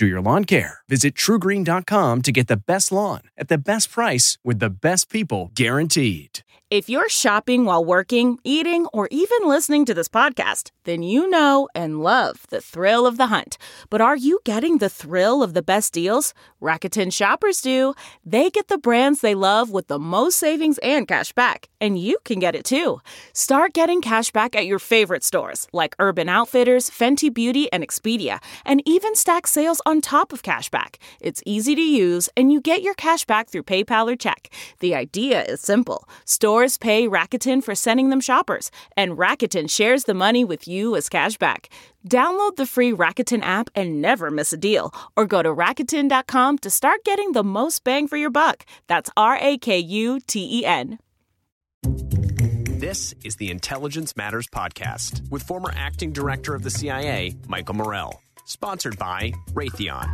do your lawn care. Visit trugreen.com to get the best lawn at the best price with the best people guaranteed. If you're shopping while working, eating, or even listening to this podcast, then you know and love the thrill of the hunt. But are you getting the thrill of the best deals? Rakuten shoppers do. They get the brands they love with the most savings and cash back. And you can get it too. Start getting cash back at your favorite stores like Urban Outfitters, Fenty Beauty, and Expedia, and even stack sales on top of cashback. It's easy to use, and you get your cash back through PayPal or check. The idea is simple. Stores pay Rakuten for sending them shoppers, and Rakuten shares the money with you as cashback. Download the free Rakuten app and never miss a deal, or go to Rakuten.com to start getting the most bang for your buck. That's R A K U T E N. This is the Intelligence Matters Podcast with former acting director of the CIA, Michael Morell. Sponsored by Raytheon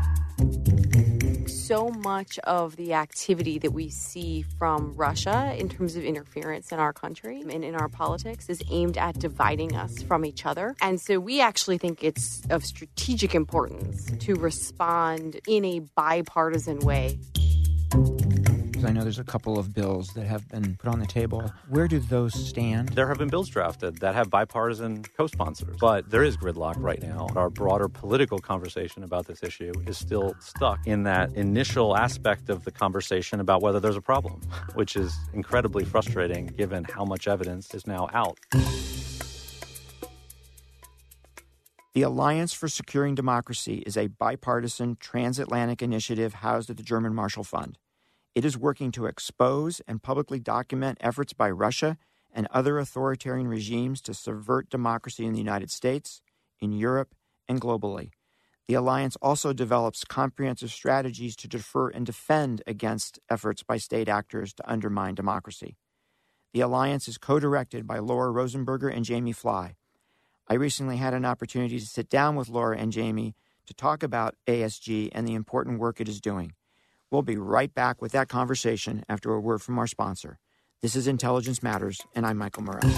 so much of the activity that we see from Russia in terms of interference in our country and in our politics is aimed at dividing us from each other. And so we actually think it's of strategic importance to respond in a bipartisan way. I know there's a couple of bills that have been put on the table. Where do those stand? There have been bills drafted that have bipartisan co sponsors, but there is gridlock right now. Our broader political conversation about this issue is still stuck in that initial aspect of the conversation about whether there's a problem, which is incredibly frustrating given how much evidence is now out. The Alliance for Securing Democracy is a bipartisan transatlantic initiative housed at the German Marshall Fund. It is working to expose and publicly document efforts by Russia and other authoritarian regimes to subvert democracy in the United States, in Europe, and globally. The alliance also develops comprehensive strategies to defer and defend against efforts by state actors to undermine democracy. The alliance is co directed by Laura Rosenberger and Jamie Fly. I recently had an opportunity to sit down with Laura and Jamie to talk about ASD and the important work it is doing. We'll be right back with that conversation after a word from our sponsor. This is Intelligence Matters, and I'm Michael Morell.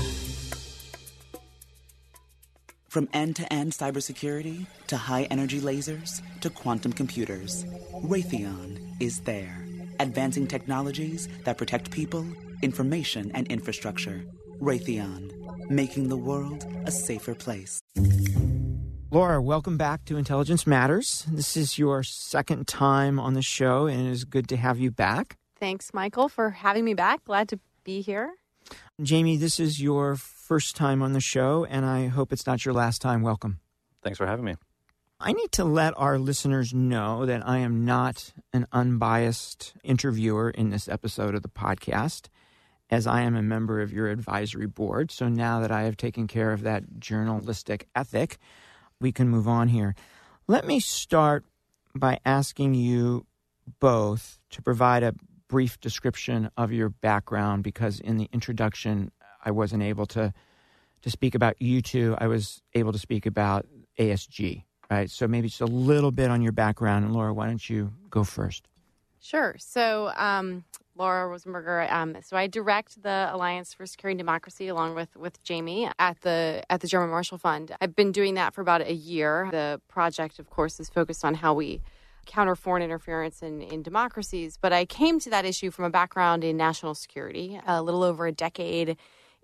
From end to end cybersecurity to high energy lasers to quantum computers, Raytheon is there, advancing technologies that protect people, information, and infrastructure. Raytheon, making the world a safer place. Laura, welcome back to Intelligence Matters. This is your second time on the show, and it is good to have you back. Thanks, Michael, for having me back. Glad to be here. Jamie, this is your first time on the show, and I hope it's not your last time. Welcome. Thanks for having me. I need to let our listeners know that I am not an unbiased interviewer in this episode of the podcast, as I am a member of your advisory board. So now that I have taken care of that journalistic ethic, we can move on here. Let me start by asking you both to provide a brief description of your background because in the introduction I wasn't able to to speak about you two. I was able to speak about ASD, right? So maybe just a little bit on your background. And Laura, why don't you go first? Sure. So um, Laura Rosenberger. Um, so I direct the Alliance for Securing Democracy along with with Jamie at the at the German Marshall Fund. I've been doing that for about a year. The project, of course, is focused on how we counter foreign interference in, in democracies. But I came to that issue from a background in national security, a little over a decade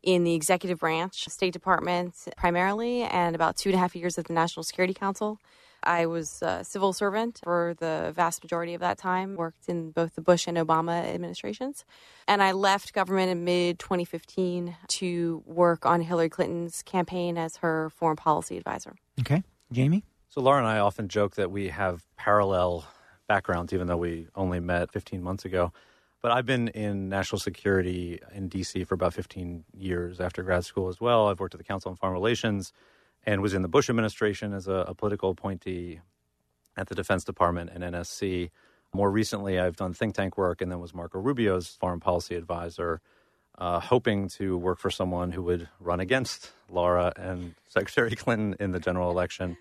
in the executive branch, State Department primarily, and about two and a half years at the National Security Council. I was a civil servant for the vast majority of that time, worked in both the Bush and Obama administrations. And I left government in mid 2015 to work on Hillary Clinton's campaign as her foreign policy advisor. Okay. Jamie? So Laura and I often joke that we have parallel backgrounds, even though we only met 15 months ago. But I've been in national security in DC for about 15 years after grad school as well. I've worked at the Council on Foreign Relations and was in the Bush administration as a, a political appointee at the Defense Department and NSC. More recently, I've done think tank work and then was Marco Rubio's foreign policy advisor, uh, hoping to work for someone who would run against Laura and Secretary Clinton in the general election.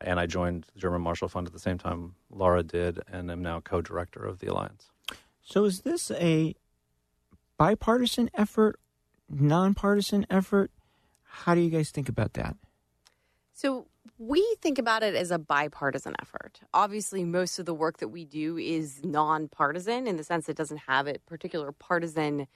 And I joined the German Marshall Fund at the same time Laura did, and am now co director of the Alliance. So, is this a bipartisan effort, nonpartisan effort? How do you guys think about that? So, we think about it as a bipartisan effort. Obviously, most of the work that we do is nonpartisan in the sense it doesn't have a particular partisan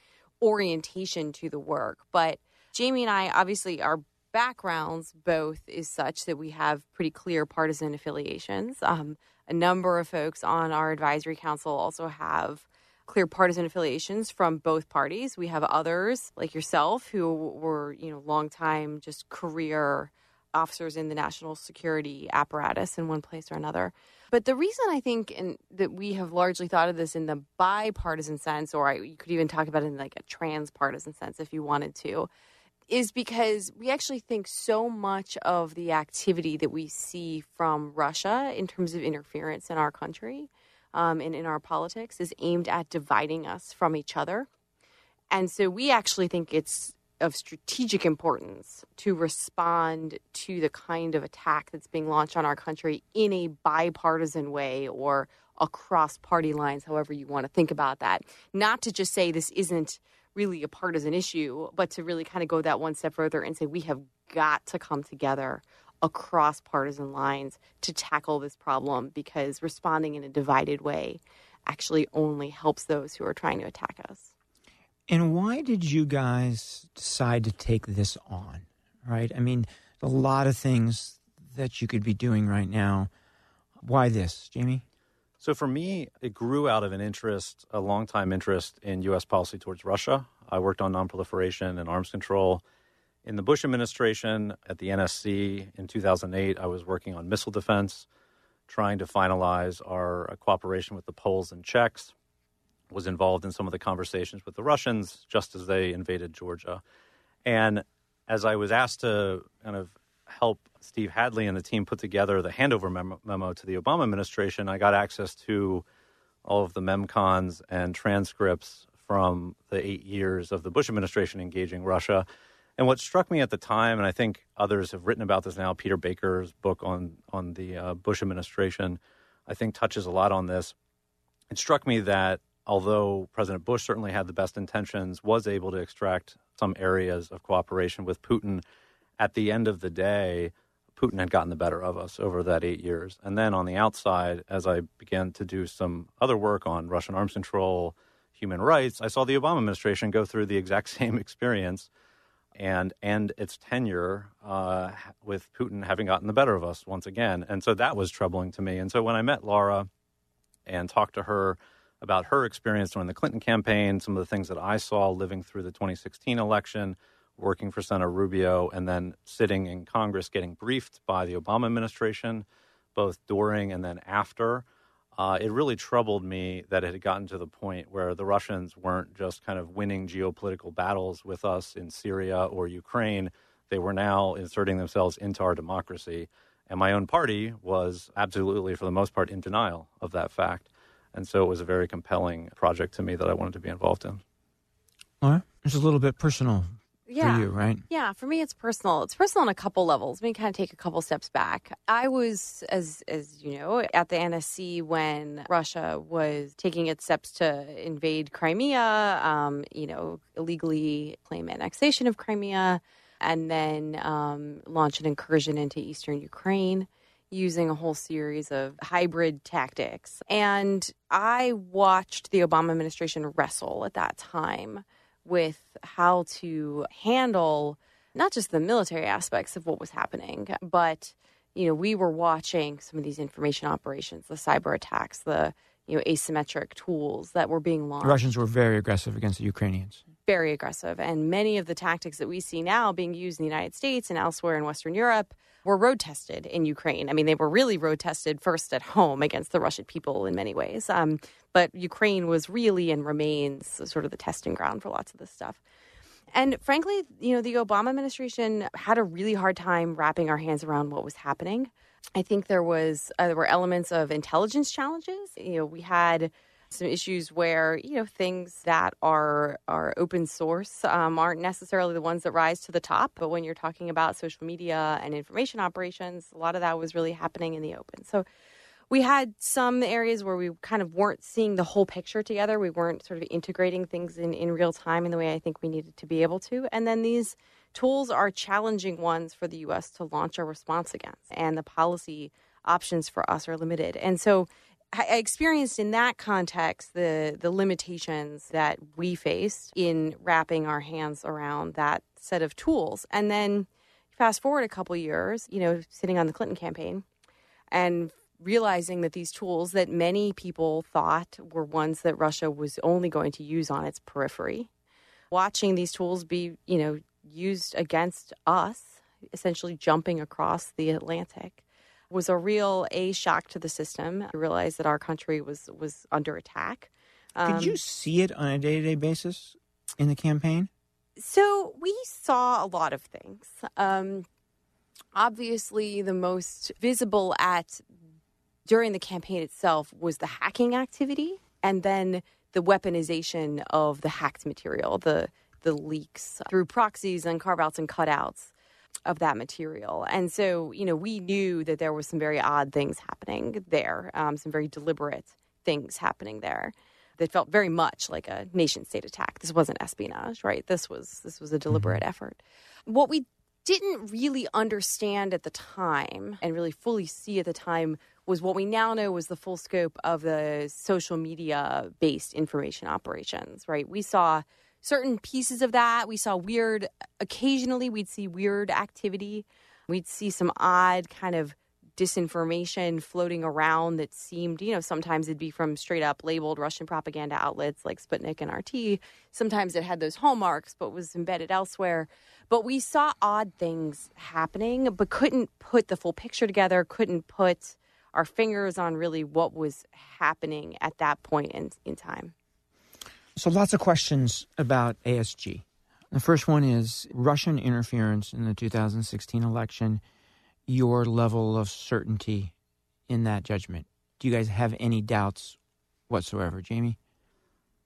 orientation to the work. But Jamie and I, obviously, our backgrounds both is such that we have pretty clear partisan affiliations. Um, a number of folks on our advisory council also have clear partisan affiliations from both parties. We have others like yourself who were, you know, long time just career officers in the national security apparatus in one place or another. But the reason I think in, that we have largely thought of this in the bipartisan sense, or I, you could even talk about it in like a transpartisan sense if you wanted to, is because we actually think so much of the activity that we see from Russia in terms of interference in our country um, and in our politics is aimed at dividing us from each other. And so we actually think it's of strategic importance to respond to the kind of attack that's being launched on our country in a bipartisan way or across party lines, however you want to think about that. Not to just say this isn't really a partisan issue, but to really kind of go that one step further and say we have got to come together across partisan lines to tackle this problem because responding in a divided way actually only helps those who are trying to attack us. And why did you guys decide to take this on? Right? I mean, a lot of things that you could be doing right now. Why this, Jamie? So for me, it grew out of an interest, a long-time interest in U.S. policy towards Russia. I worked on nonproliferation and arms control in the Bush administration at the NSC in 2008. I was working on missile defense, trying to finalize our cooperation with the Poles and Czechs was involved in some of the conversations with the Russians just as they invaded Georgia. And as I was asked to kind of help Steve Hadley and the team put together the handover memo, to the Obama administration, I got access to all of the memcons and transcripts from the eight years of the Bush administration engaging Russia. And what struck me at the time, and I think others have written about this now, Peter Baker's book on on the uh, Bush administration, I think touches a lot on this. It struck me that although President Bush certainly had the best intentions, was able to extract some areas of cooperation with Putin. At the end of the day, Putin had gotten the better of us over that eight years. And then on the outside, as I began to do some other work on Russian arms control, human rights, I saw the Obama administration go through the exact same experience and end its tenure uh, with Putin having gotten the better of us once again. And so that was troubling to me. And so when I met Laura and talked to her about her experience during the Clinton campaign, some of the things that I saw living through the 2016 election, working for Senator Rubio, and then sitting in Congress getting briefed by the Obama administration, both during and then after. Uh, it really troubled me that it had gotten to the point where the Russians weren't just kind of winning geopolitical battles with us in Syria or Ukraine. They were now inserting themselves into our democracy. And my own party was absolutely, for the most part, in denial of that fact. And so it was a very compelling project to me that I wanted to be involved in. All right. It's a little bit personal yeah. for you, right? Yeah, for me it's personal. It's personal on a couple levels. Let me kind of take a couple steps back. I was, as as you know, at the NSC when Russia was taking its steps to invade Crimea, um, you know, illegally claim annexation of Crimea, and then um, launch an incursion into eastern Ukraine using a whole series of hybrid tactics. And I watched the Obama administration wrestle at that time with how to handle not just the military aspects of what was happening, but you know, we were watching some of these information operations, the cyber attacks, the you know asymmetric tools that were being launched. The Russians were very aggressive against the Ukrainians. Very aggressive, and many of the tactics that we see now being used in the United States and elsewhere in Western Europe were road tested in Ukraine. I mean, they were really road tested first at home against the Russian people in many ways. Um, but Ukraine was really and remains sort of the testing ground for lots of this stuff. And frankly, you know, the Obama administration had a really hard time wrapping our hands around what was happening. I think there was uh, there were elements of intelligence challenges. You know, we had some issues where you know things that are are open source um, aren't necessarily the ones that rise to the top. But when you're talking about social media and information operations, a lot of that was really happening in the open. So we had some areas where we kind of weren't seeing the whole picture together. We weren't sort of integrating things in, in real time in the way I think we needed to be able to. And then these tools are challenging ones for the US to launch a response against. And the policy options for us are limited. And so I experienced in that context the the limitations that we faced in wrapping our hands around that set of tools. And then fast forward a couple years, you know, sitting on the Clinton campaign and realizing that these tools that many people thought were ones that Russia was only going to use on its periphery, watching these tools be, you know, used against us, essentially jumping across the Atlantic was a real a shock to the system. I realized that our country was was under attack. Um, Could you um, see it on a day to day basis in the campaign? So we saw a lot of things. Um, obviously, the most visible at during the campaign itself was the hacking activity, and then the weaponization of the hacked material, the the leaks through proxies and carve outs and cutouts of that material. And so, you know, we knew that there was some very odd things happening there, um, some very deliberate things happening there that felt very much like a nation state attack. This wasn't espionage, right? This was this was a deliberate mm-hmm. effort. What we didn't really understand at the time and really fully see at the time was what we now know was the full scope of the social media based information operations, right? We saw certain pieces of that. We saw weird, occasionally, we'd see weird activity. We'd see some odd kind of disinformation floating around that seemed, you know, sometimes it'd be from straight up labeled Russian propaganda outlets like Sputnik and RT. Sometimes it had those hallmarks, but was embedded elsewhere. But we saw odd things happening, but couldn't put the full picture together, couldn't put our fingers on really what was happening at that point in, in time. So, lots of questions about ASD. The first one is Russian interference in the 2016 election, your level of certainty in that judgment. Do you guys have any doubts whatsoever, Jamie?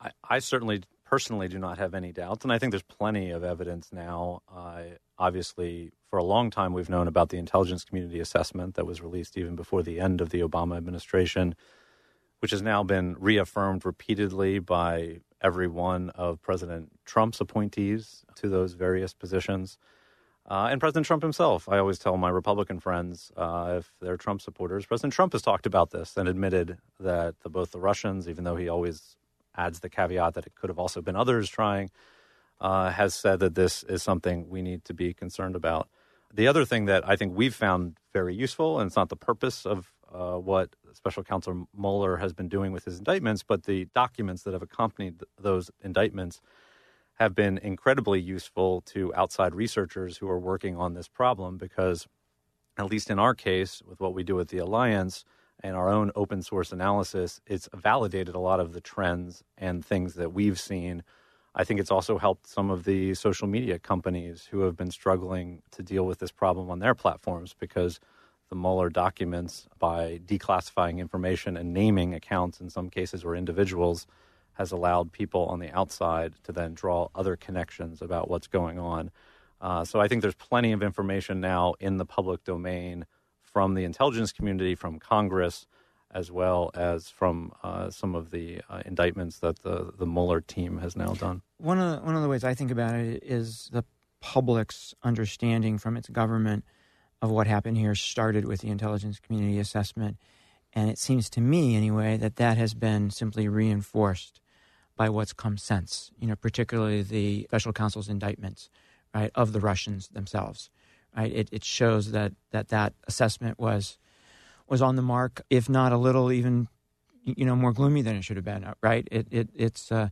I, I certainly personally do not have any doubts, and I think there's plenty of evidence now. Uh, obviously, for a long time, we've known about the intelligence community assessment that was released even before the end of the Obama administration, which has now been reaffirmed repeatedly by every one of President Trump's appointees to those various positions. Uh, and President Trump himself. I always tell my Republican friends, uh, if they're Trump supporters, President Trump has talked about this and admitted that the, both the Russians, even though he always adds the caveat that it could have also been others trying, uh, has said that this is something we need to be concerned about. The other thing that I think we've found very useful, and it's not the purpose of uh, what Special Counsel Mueller has been doing with his indictments, but the documents that have accompanied th- those indictments have been incredibly useful to outside researchers who are working on this problem because, at least in our case, with what we do with the Alliance and our own open source analysis, it's validated a lot of the trends and things that we've seen. I think it's also helped some of the social media companies who have been struggling to deal with this problem on their platforms because the Mueller documents by declassifying information and naming accounts in some cases or individuals has allowed people on the outside to then draw other connections about what's going on. Uh, so I think there's plenty of information now in the public domain from the intelligence community, from Congress, as well as from uh, some of the uh, indictments that the, the Mueller team has now done. One of, the, one of the ways I think about it is the public's understanding from its government – of what happened here started with the intelligence community assessment. And it seems to me, anyway, that that has been simply reinforced by what's come since, you know, particularly the special counsel's indictments, right, of the Russians themselves, right? It, it shows that, that that assessment was was on the mark, if not a little even, you know, more gloomy than it should have been, right? It, it, it's, uh,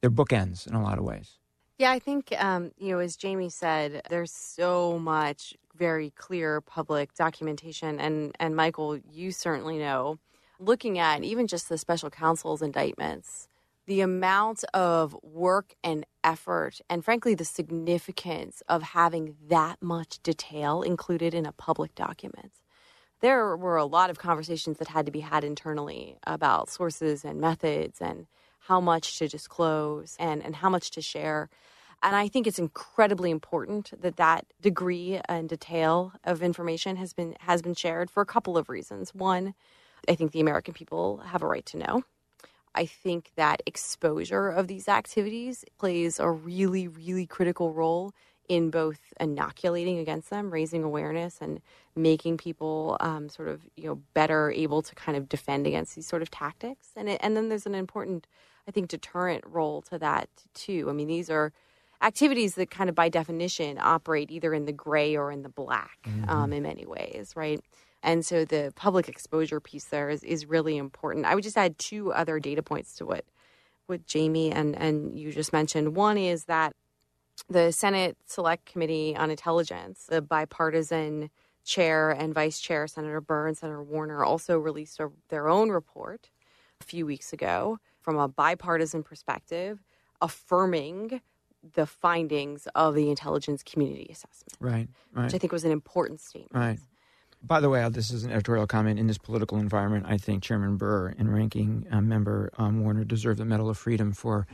they're bookends in a lot of ways. Yeah, I think, um, you know, as Jamie said, there's so much very clear public documentation. And, and Michael, you certainly know, looking at even just the special counsel's indictments, the amount of work and effort, and frankly, the significance of having that much detail included in a public document. There were a lot of conversations that had to be had internally about sources and methods and how much to disclose and, and how much to share. And I think it's incredibly important that that degree and detail of information has been has been shared for a couple of reasons. One, I think the American people have a right to know. I think that exposure of these activities plays a really, really critical role in both inoculating against them, raising awareness, and making people um, sort of you know better able to kind of defend against these sort of tactics. And it, and then there's an important, I think, deterrent role to that too. I mean, these are activities that kind of by definition operate either in the gray or in the black mm-hmm. um, in many ways, right? And so the public exposure piece there is, is really important. I would just add two other data points to what what Jamie and, and you just mentioned. One is that the Senate Select Committee on Intelligence, the bipartisan chair and vice chair, Senator Burr, Senator Warner, also released a, their own report a few weeks ago from a bipartisan perspective, affirming the findings of the intelligence community assessment. Right, right. Which I think was an important statement. Right. By the way, this is an editorial comment. In this political environment, I think Chairman Burr and Ranking uh, Member um, Warner deserve the Medal of Freedom for,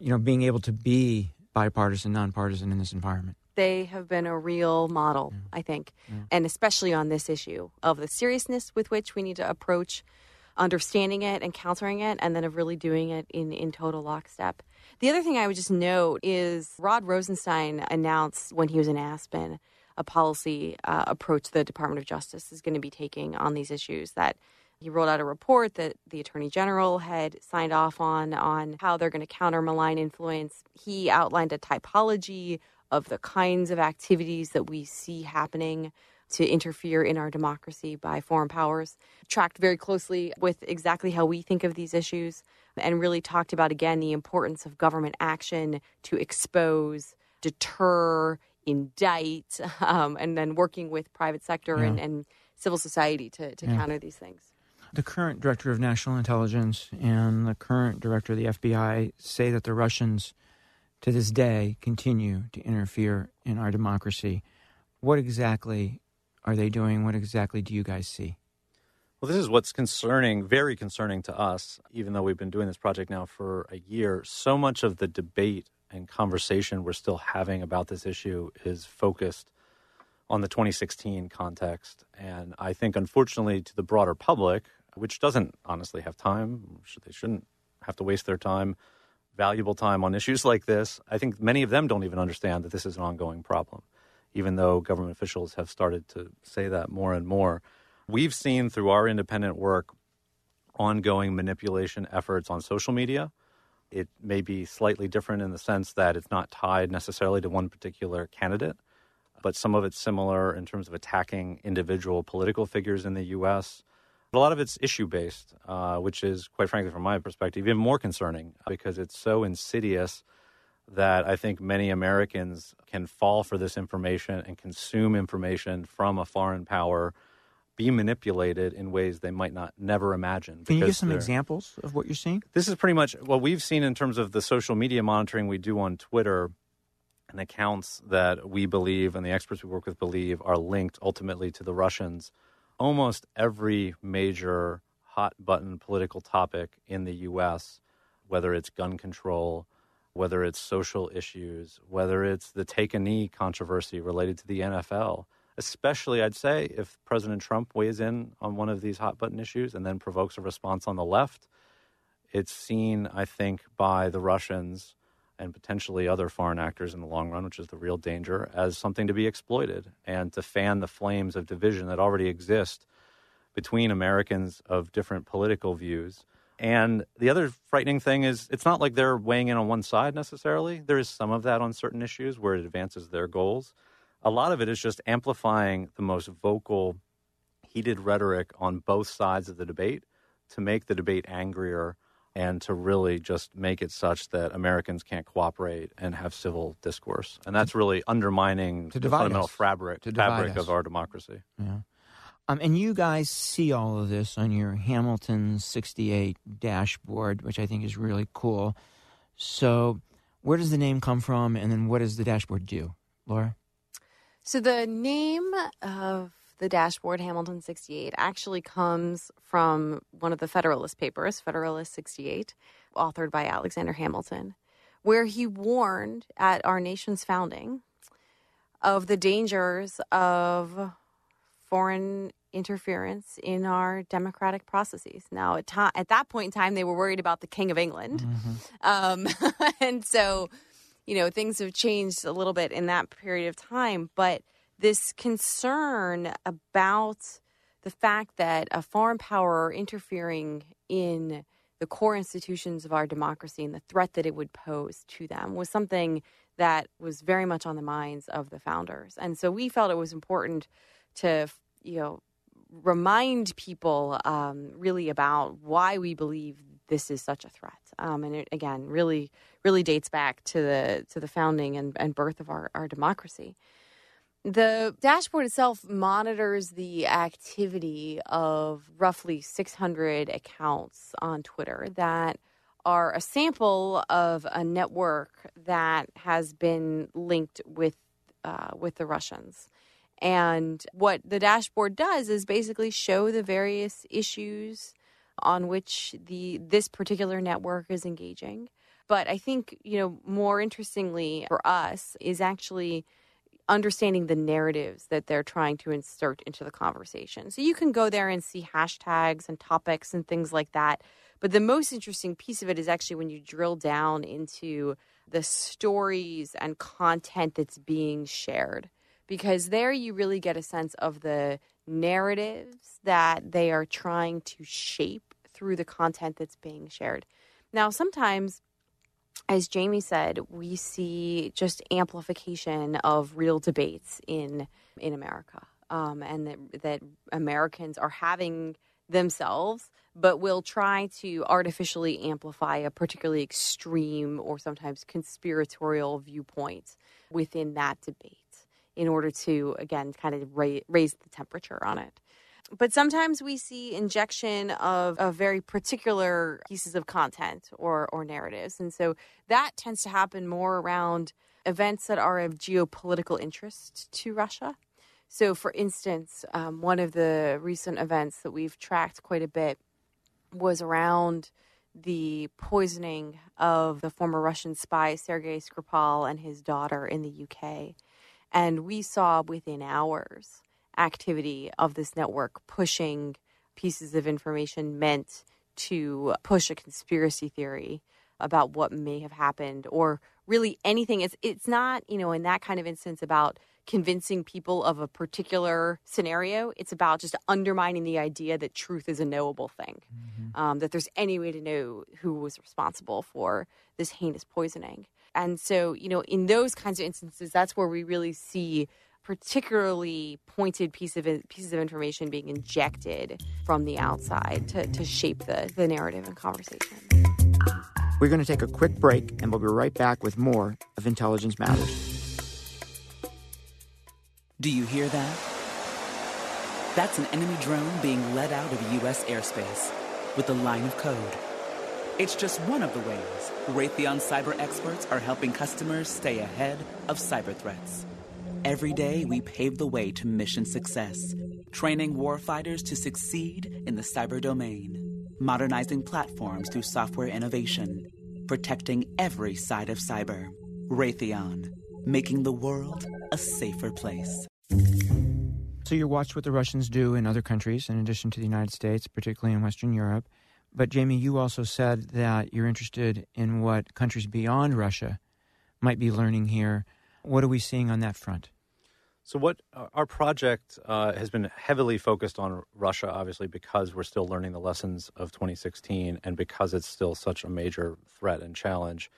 you know, being able to be bipartisan, nonpartisan in this environment. They have been a real model, yeah. I think, yeah. and especially on this issue of the seriousness with which we need to approach understanding it and countering it, and then of really doing it in, in total lockstep. The other thing I would just note is Rod Rosenstein announced when he was in Aspen a policy uh, approach the Department of Justice is going to be taking on these issues. That he rolled out a report that the Attorney General had signed off on on how they're going to counter malign influence. He outlined a typology of the kinds of activities that we see happening to interfere in our democracy by foreign powers, tracked very closely with exactly how we think of these issues, and really talked about again the importance of government action to expose, deter, indict, um, and then working with private sector yeah. and, and, civil society to, to yeah. counter these things. The current director of national intelligence and the current director of the FBI say that the Russians, to this day, continue to interfere in our democracy. What exactly are they doing? What exactly do you guys see? Well, this is what's concerning, very concerning to us, even though we've been doing this project now for a year. So much of the debate and conversation we're still having about this issue is focused on the 2016 context. And I think, unfortunately, to the broader public, which doesn't honestly have time, they shouldn't have to waste their time, valuable time on issues like this, I think many of them don't even understand that this is an ongoing problem, even though government officials have started to say that more and more. We've seen through our independent work ongoing manipulation efforts on social media it may be slightly different in the sense that it's not tied necessarily to one particular candidate, but some of it's similar in terms of attacking individual political figures in the U.S. But a lot of it's issue based, uh, which is, quite frankly, from my perspective, even more concerning because it's so insidious that I think many Americans can fall for this information and consume information from a foreign power be manipulated in ways they might not never imagine. Can you give some examples of what you're seeing? This is pretty much what we've seen in terms of the social media monitoring we do on Twitter and accounts that we believe and the experts we work with believe are linked ultimately to the Russians. Almost every major hot button political topic in the U.S., whether it's gun control, whether it's social issues, whether it's the take a knee controversy related to the NFL, especially I'd say if President Trump weighs in on one of these hot button issues and then provokes a response on the left. It's seen, I think, by the Russians and potentially other foreign actors in the long run, which is the real danger, as something to be exploited and to fan the flames of division that already exist between Americans of different political views. And the other frightening thing is it's not like they're weighing in on one side necessarily. There is some of that on certain issues where it advances their goals a lot of it is just amplifying the most vocal, heated rhetoric on both sides of the debate to make the debate angrier and to really just make it such that Americans can't cooperate and have civil discourse. And that's really undermining the fundamental us. fabric, To fabric us. of our democracy. Yeah. Um, and you guys see all of this on your Hamilton 68 dashboard, which I think is really cool. So, where does the name come from, and then what does the dashboard do, Laura? So the name of the dashboard, Hamilton 68, actually comes from one of the Federalist papers, Federalist 68, authored by Alexander Hamilton, where he warned at our nation's founding of the dangers of foreign interference in our democratic processes. Now, at, ti- at that point in time, they were worried about the King of England. Um, and so, you know, things have changed a little bit in that period of time. But this concern about the fact that a foreign power interfering in the core institutions of our democracy and the threat that it would pose to them was something that was very much on the minds of the founders. And so we felt it was important to, you know, remind people um, really about why we believe this is such a threat. Um, and it again really really dates back to the to the founding and, and birth of our, our democracy. The dashboard itself monitors the activity of roughly 600 accounts on Twitter that are a sample of a network that has been linked with uh, with the Russians. And what the dashboard does is basically show the various issues on which the this particular network is engaging. But I think, you know, more interestingly for us is actually understanding the narratives that they're trying to insert into the conversation. So you can go there and see hashtags and topics and things like that. But the most interesting piece of it is actually when you drill down into the stories and content that's being shared. Because there you really get a sense of the narratives that they are trying to shape through the content that's being shared. Now, sometimes as Jamie said, we see just amplification of real debates in in America, um, and that, that Americans are having themselves, but will try to artificially amplify a particularly extreme or sometimes conspiratorial viewpoint within that debate in order to again kind of ra- raise the temperature on it but sometimes we see injection of, of very particular pieces of content or, or narratives. And so that tends to happen more around events that are of geopolitical interest to Russia. So, for instance, um, one of the recent events that we've tracked quite a bit was around the poisoning of the former Russian spy Sergei Skripal and his daughter in the UK. And we saw within hours activity of this network pushing pieces of information meant to push a conspiracy theory about what may have happened or really anything. It's it's not you know in that kind of instance about convincing people of a particular scenario. It's about just undermining the idea that truth is a knowable thing um, that there's any way to know who was responsible for this heinous poisoning and so you know in those kinds of instances that's where we really see particularly pointed piece of pieces of information being injected from the outside to, to shape the, the narrative and conversation. We're going to take a quick break, and we'll be right back with more of Intelligence Matters. Do you hear that? That's an enemy drone being let out of U.S. airspace with a line of code. It's just one of the ways Raytheon cyber experts are helping customers stay ahead of cyber threats. Every day, we pave the way to mission success, training warfighters to succeed in the cyber domain, modernizing platforms through software innovation, protecting every side of cyber. Raytheon, making the world a safer place. So you watched what the Russians do in other countries, in addition to the United States, particularly in Western Europe. But Jamie, you also said that you're interested in what countries beyond Russia might be learning here. What are we seeing on that front? So, what our project uh, has been heavily focused on Russia, obviously, because we're still learning the lessons of 2016 and because it's still such a major threat and challenge.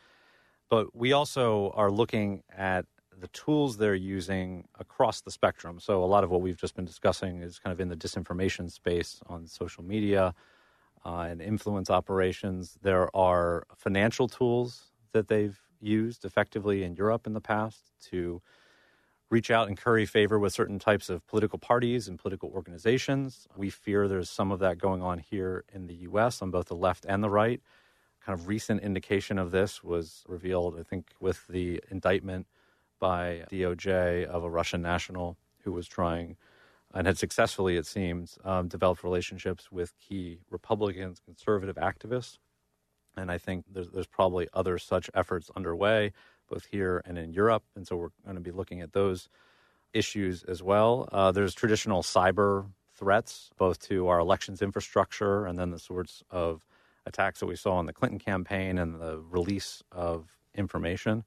But we also are looking at the tools they're using across the spectrum. So, a lot of what we've just been discussing is kind of in the disinformation space on social media, uh, and influence operations. There are financial tools that they've used effectively in Europe in the past to reach out and curry favor with certain types of political parties and political organizations. We fear there's some of that going on here in the US on both the left and the right. Kind of recent indication of this was revealed, I think, with the indictment by DOJ of a Russian national who was trying and had successfully, it seems, um, developed relationships with key Republicans, conservative activists. And I think there's, there's probably other such efforts underway both here and in Europe. And so we're going to be looking at those issues as well. Uh, there's traditional cyber threats, both to our elections infrastructure and then the sorts of attacks that we saw in the Clinton campaign and the release of information.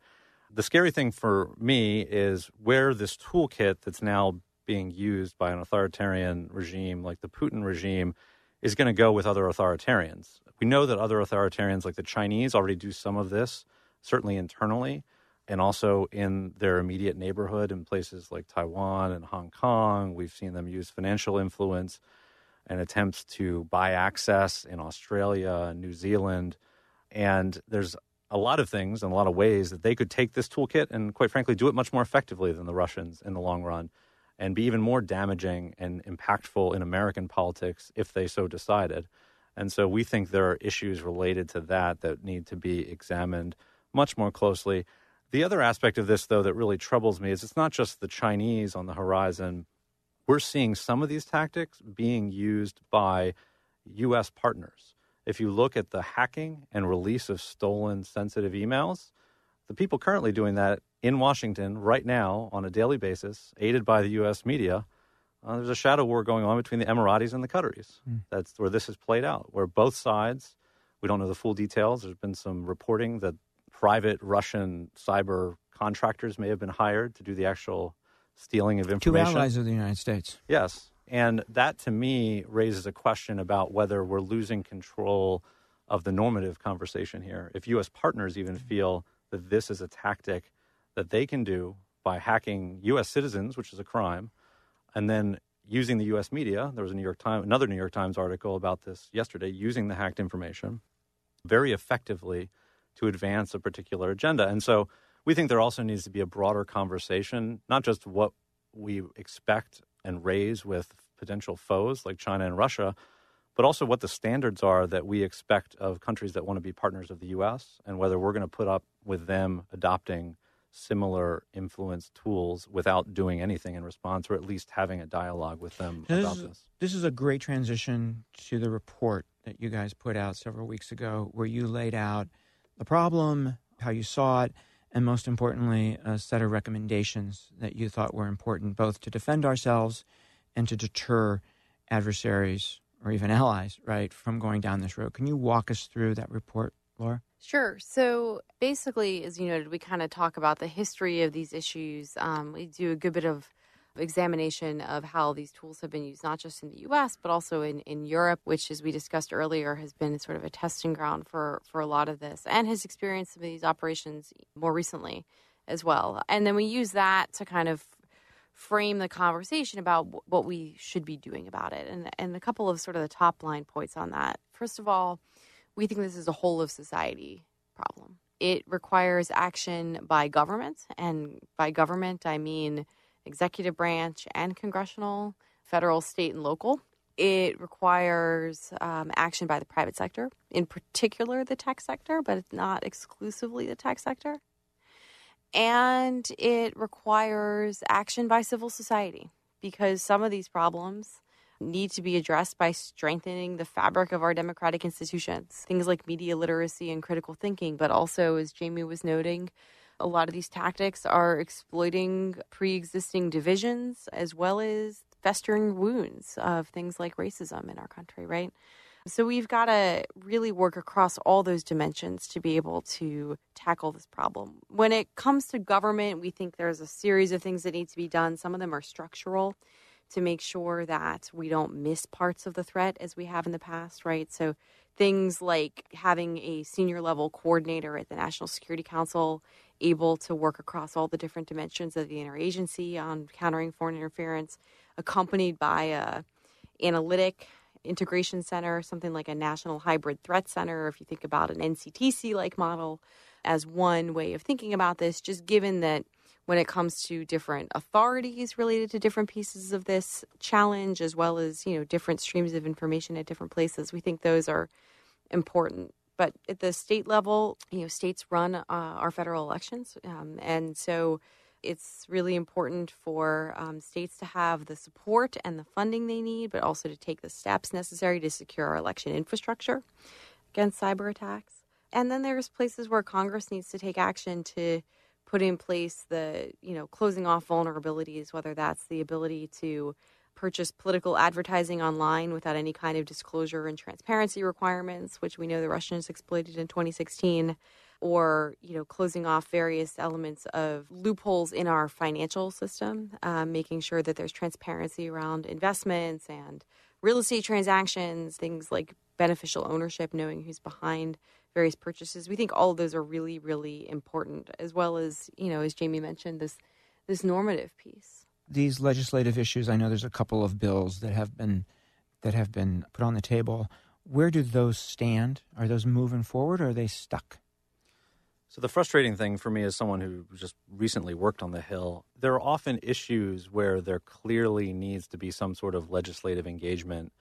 The scary thing for me is where this toolkit that's now being used by an authoritarian regime like the Putin regime is going to go with other authoritarians. We know that other authoritarians like the Chinese already do some of this certainly internally and also in their immediate neighborhood in places like Taiwan and Hong Kong. We've seen them use financial influence and attempts to buy access in Australia and New Zealand. And there's a lot of things and a lot of ways that they could take this toolkit and, quite frankly, do it much more effectively than the Russians in the long run and be even more damaging and impactful in American politics if they so decided. And so we think there are issues related to that that need to be examined much more closely. The other aspect of this, though, that really troubles me is it's not just the Chinese on the horizon. We're seeing some of these tactics being used by U.S. partners. If you look at the hacking and release of stolen sensitive emails, the people currently doing that in Washington right now on a daily basis, aided by the U.S. media, uh, there's a shadow war going on between the Emiratis and the Qataris. Mm. That's where this has played out, where both sides, we don't know the full details. There's been some reporting that private Russian cyber contractors may have been hired to do the actual stealing of information. Two allies of the United States. Yes. And that to me raises a question about whether we're losing control of the normative conversation here. If U.S. partners even feel that this is a tactic that they can do by hacking U.S. citizens, which is a crime, and then using the U.S. media. There was a New York Times, another New York Times article about this yesterday, using the hacked information very effectively to advance a particular agenda. And so we think there also needs to be a broader conversation, not just what we expect and raise with potential foes like China and Russia, but also what the standards are that we expect of countries that want to be partners of the U.S. and whether we're going to put up with them adopting similar influence tools without doing anything in response, or at least having a dialogue with them now, about this. Is, this. This is a great transition to the report that you guys put out several weeks ago, where you laid out the problem, how you saw it, and most importantly, a set of recommendations that you thought were important both to defend ourselves and to deter adversaries or even allies, right, from going down this road. Can you walk us through that report, Laura? Sure. So basically, as you noted, we kind of talk about the history of these issues. Um, we do a good bit of examination of how these tools have been used, not just in the US, but also in, in Europe, which, as we discussed earlier, has been sort of a testing ground for, for a lot of this and has experienced some of these operations more recently as well. And then we use that to kind of frame the conversation about what we should be doing about it. And, and a couple of sort of the top line points on that. First of all, we think this is a whole of society problem. It requires action by government, and by government, I mean executive branch and congressional, federal, state, and local. It requires um, action by the private sector, in particular the tech sector, but it's not exclusively the tech sector. And it requires action by civil society because some of these problems need to be addressed by strengthening the fabric of our democratic institutions. Things like media literacy and critical thinking, but also, as Jamie was noting, a lot of these tactics are exploiting pre existing divisions as well as festering wounds of things like racism in our country, right? So we've got to really work across all those dimensions to be able to tackle this problem. When it comes to government, we think there's a series of things that need to be done. Some of them are structural to make sure that we don't miss parts of the threat as we have in the past, right? So things like having a senior level coordinator at the National Security Council able to work across all the different dimensions of the interagency on countering foreign interference, accompanied by a analytic integration center, something like a national hybrid threat center, if you think about an NCTC like model as one way of thinking about this, just given that when it comes to different authorities related to different pieces of this challenge, as well as, you know, different streams of information at different places, we think those are important. But at the state level, you know, states run uh, our federal elections. Um, and so it's really important for um, states to have the support and the funding they need, but also to take the steps necessary to secure our election infrastructure against cyber attacks. And then there's places where Congress needs to take action to put in place the, you know, closing off vulnerabilities, whether that's the ability to purchase political advertising online without any kind of disclosure and transparency requirements, which we know the Russians exploited in 2016 or you know closing off various elements of loopholes in our financial system, um, making sure that there's transparency around investments and real estate transactions, things like beneficial ownership, knowing who's behind various purchases. We think all of those are really, really important, as well as you know, as Jamie mentioned, this this normative piece. These legislative issues. I know there's a couple of bills that have been that have been put on the table. Where do those stand? Are those moving forward or are they stuck? So, the frustrating thing for me as someone who just recently worked on the Hill, there are often issues where there clearly needs to be some sort of legislative engagement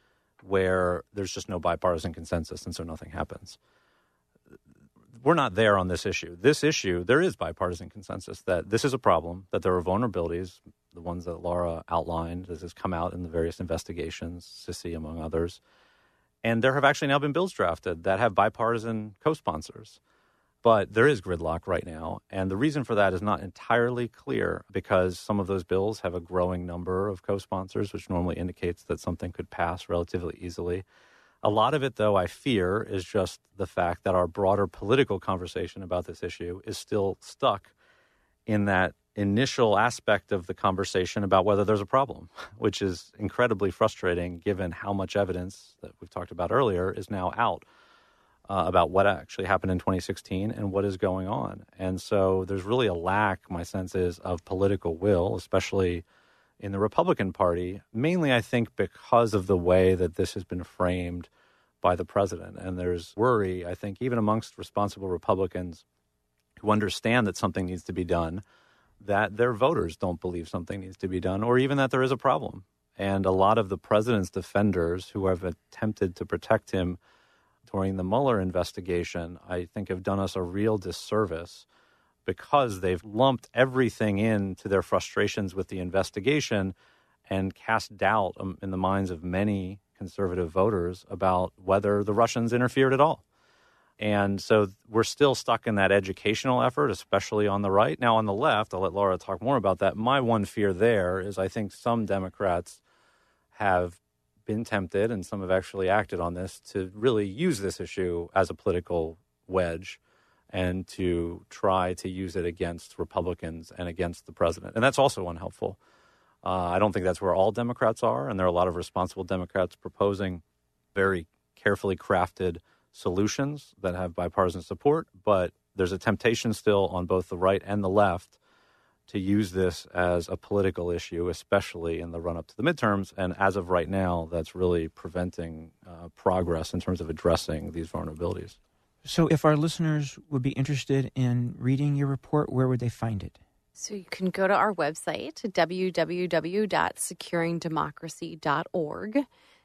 where there's just no bipartisan consensus, and so nothing happens. We're not there on this issue. This issue, there is bipartisan consensus that this is a problem, that there are vulnerabilities, the ones that Laura outlined, as has come out in the various investigations, SSCI among others. And there have actually now been bills drafted that have bipartisan co sponsors. But there is gridlock right now. And the reason for that is not entirely clear because some of those bills have a growing number of co sponsors, which normally indicates that something could pass relatively easily. A lot of it, though, I fear, is just the fact that our broader political conversation about this issue is still stuck in that initial aspect of the conversation about whether there's a problem, which is incredibly frustrating given how much evidence that we've talked about earlier is now out uh, about what actually happened in 2016 and what is going on. And so there's really a lack, my sense is, of political will, especially in the Republican Party, mainly, I think, because of the way that this has been framed by the president. And there's worry, I think, even amongst responsible Republicans who understand that something needs to be done, that their voters don't believe something needs to be done, or even that there is a problem. And a lot of the president's defenders who have attempted to protect him during the Mueller investigation, I think have done us a real disservice because they've lumped everything into their frustrations with the investigation and cast doubt um, in the minds of many conservative voters about whether the Russians interfered at all. And so we're still stuck in that educational effort, especially on the right. Now, on the left, I'll let Laura talk more about that. My one fear there is I think some Democrats have been tempted, and some have actually acted on this, to really use this issue as a political wedge and to try to use it against Republicans and against the president. And that's also unhelpful. Uh, I don't think that's where all Democrats are, and there are a lot of responsible Democrats proposing very carefully crafted solutions that have bipartisan support, but there's a temptation still on both the right and the left to use this as a political issue, especially in the run up to the midterms. And as of right now, that's really preventing uh, progress in terms of addressing these vulnerabilities. So, if our listeners would be interested in reading your report, where would they find it? So, you can go to our website, www.securingdemocracy.org.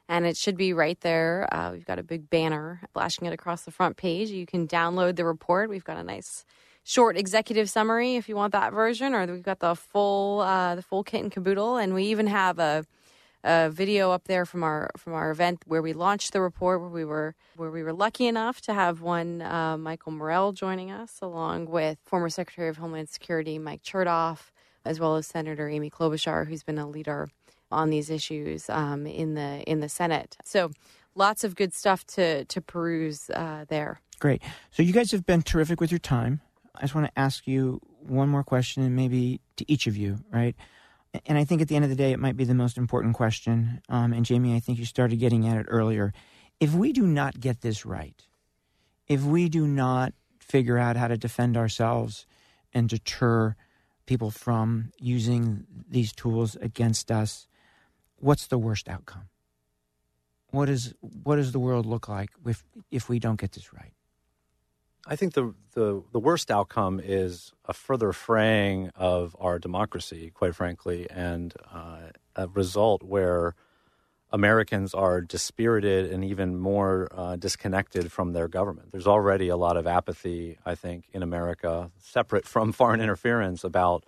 And it should be right there. Uh, we've got a big banner flashing it across the front page. You can download the report. We've got a nice short executive summary if you want that version, or we've got the full uh, the full kit and caboodle, and we even have a, a video up there from our from our event where we launched the report, where we were where we were lucky enough to have one uh, Michael Morell joining us, along with former Secretary of Homeland Security Mike Chertoff, as well as Senator Amy Klobuchar, who's been a leader on these issues um, in the in the Senate. So lots of good stuff to to peruse uh, there. Great. So you guys have been terrific with your time. I just want to ask you one more question, and maybe to each of you, right? And I think at the end of the day, it might be the most important question. Um, and Jamie, I think you started getting at it earlier. If we do not get this right, if we do not figure out how to defend ourselves and deter people from using these tools against us, what's the worst outcome? what is what does the world look like if if we don't get this right? I think the, the, the worst outcome is a further fraying of our democracy, quite frankly, and uh, a result where Americans are dispirited and even more uh, disconnected from their government. There's already a lot of apathy, I think, in America, separate from foreign interference about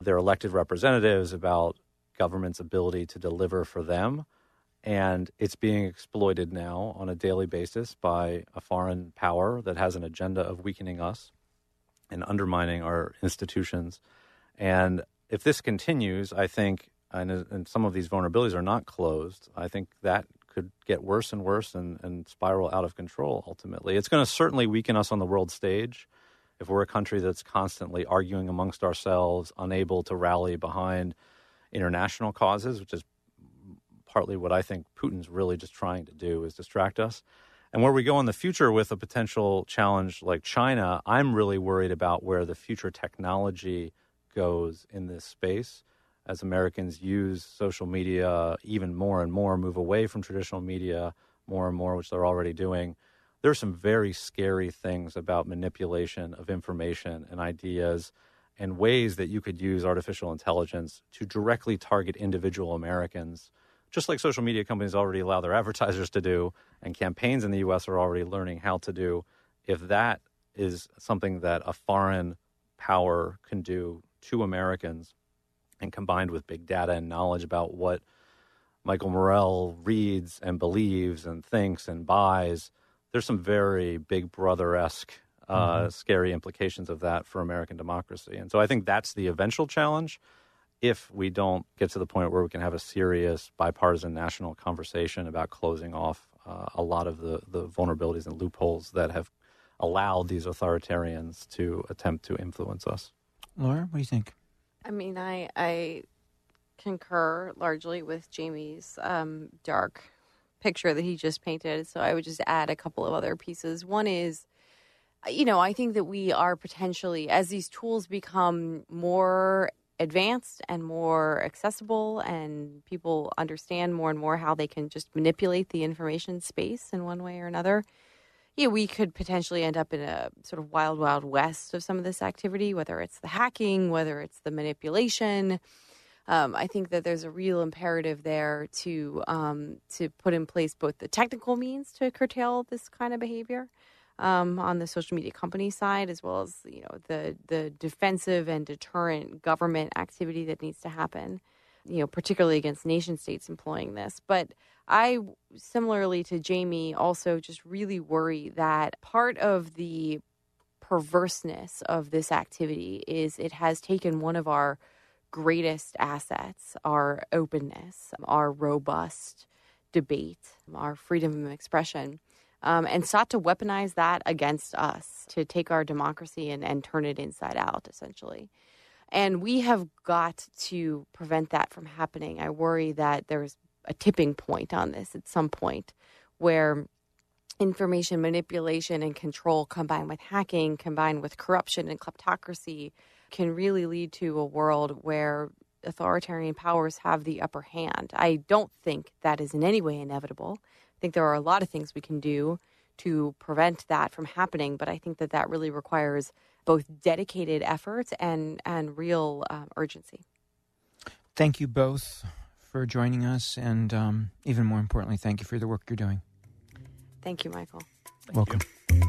their elected representatives, about government's ability to deliver for them and it's being exploited now on a daily basis by a foreign power that has an agenda of weakening us and undermining our institutions. And if this continues, I think, and, and some of these vulnerabilities are not closed, I think that could get worse and worse and, and spiral out of control ultimately. It's going to certainly weaken us on the world stage if we're a country that's constantly arguing amongst ourselves, unable to rally behind international causes, which is partly what I think Putin's really just trying to do is distract us. And where we go in the future with a potential challenge like China, I'm really worried about where the future technology goes in this space as Americans use social media even more and more, move away from traditional media more and more, which they're already doing. There are some very scary things about manipulation of information and ideas and ways that you could use artificial intelligence to directly target individual Americans just like social media companies already allow their advertisers to do, and campaigns in the US are already learning how to do, if that is something that a foreign power can do to Americans, and combined with big data and knowledge about what Michael Morell reads and believes and thinks and buys, there's some very big brother esque, uh, mm-hmm. scary implications of that for American democracy. And so I think that's the eventual challenge if we don't get to the point where we can have a serious bipartisan national conversation about closing off uh, a lot of the, the vulnerabilities and loopholes that have allowed these authoritarians to attempt to influence us. Laura, what do you think? I mean, I I concur largely with Jamie's um, dark picture that he just painted. So I would just add a couple of other pieces. One is, you know, I think that we are potentially, as these tools become more advanced and more accessible and people understand more and more how they can just manipulate the information space in one way or another. Yeah we could potentially end up in a sort of wild wild west of some of this activity whether it's the hacking whether it's the manipulation. Um, I think that there's a real imperative there to um, to put in place both the technical means to curtail this kind of behavior, um, on the social media company side, as well as you know the the defensive and deterrent government activity that needs to happen. You know, particularly against nation states employing this. But I, similarly to Jamie, also just really worry that part of the perverseness of this activity is it has taken one of our greatest assets, our openness, our robust debate, our freedom of expression um, and sought to weaponize that against us to take our democracy and, and turn it inside out, essentially. And we have got to prevent that from happening. I worry that there's a tipping point on this at some point where information manipulation and control combined with hacking, combined with corruption and kleptocracy, can really lead to a world where authoritarian powers have the upper hand. I don't think that is in any way inevitable. I think there are a lot of things we can do to prevent that from happening, but I think that that really requires both dedicated efforts and and real um, urgency. Thank you both for joining us, and um, even more importantly, thank you for the work you're doing. Thank you, Michael. Thank Welcome. You.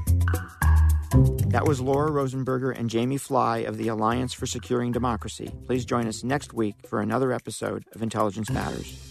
That was Laura Rosenberger and Jamie Fly of the Alliance for Securing Democracy. Please join us next week for another episode of Intelligence Matters.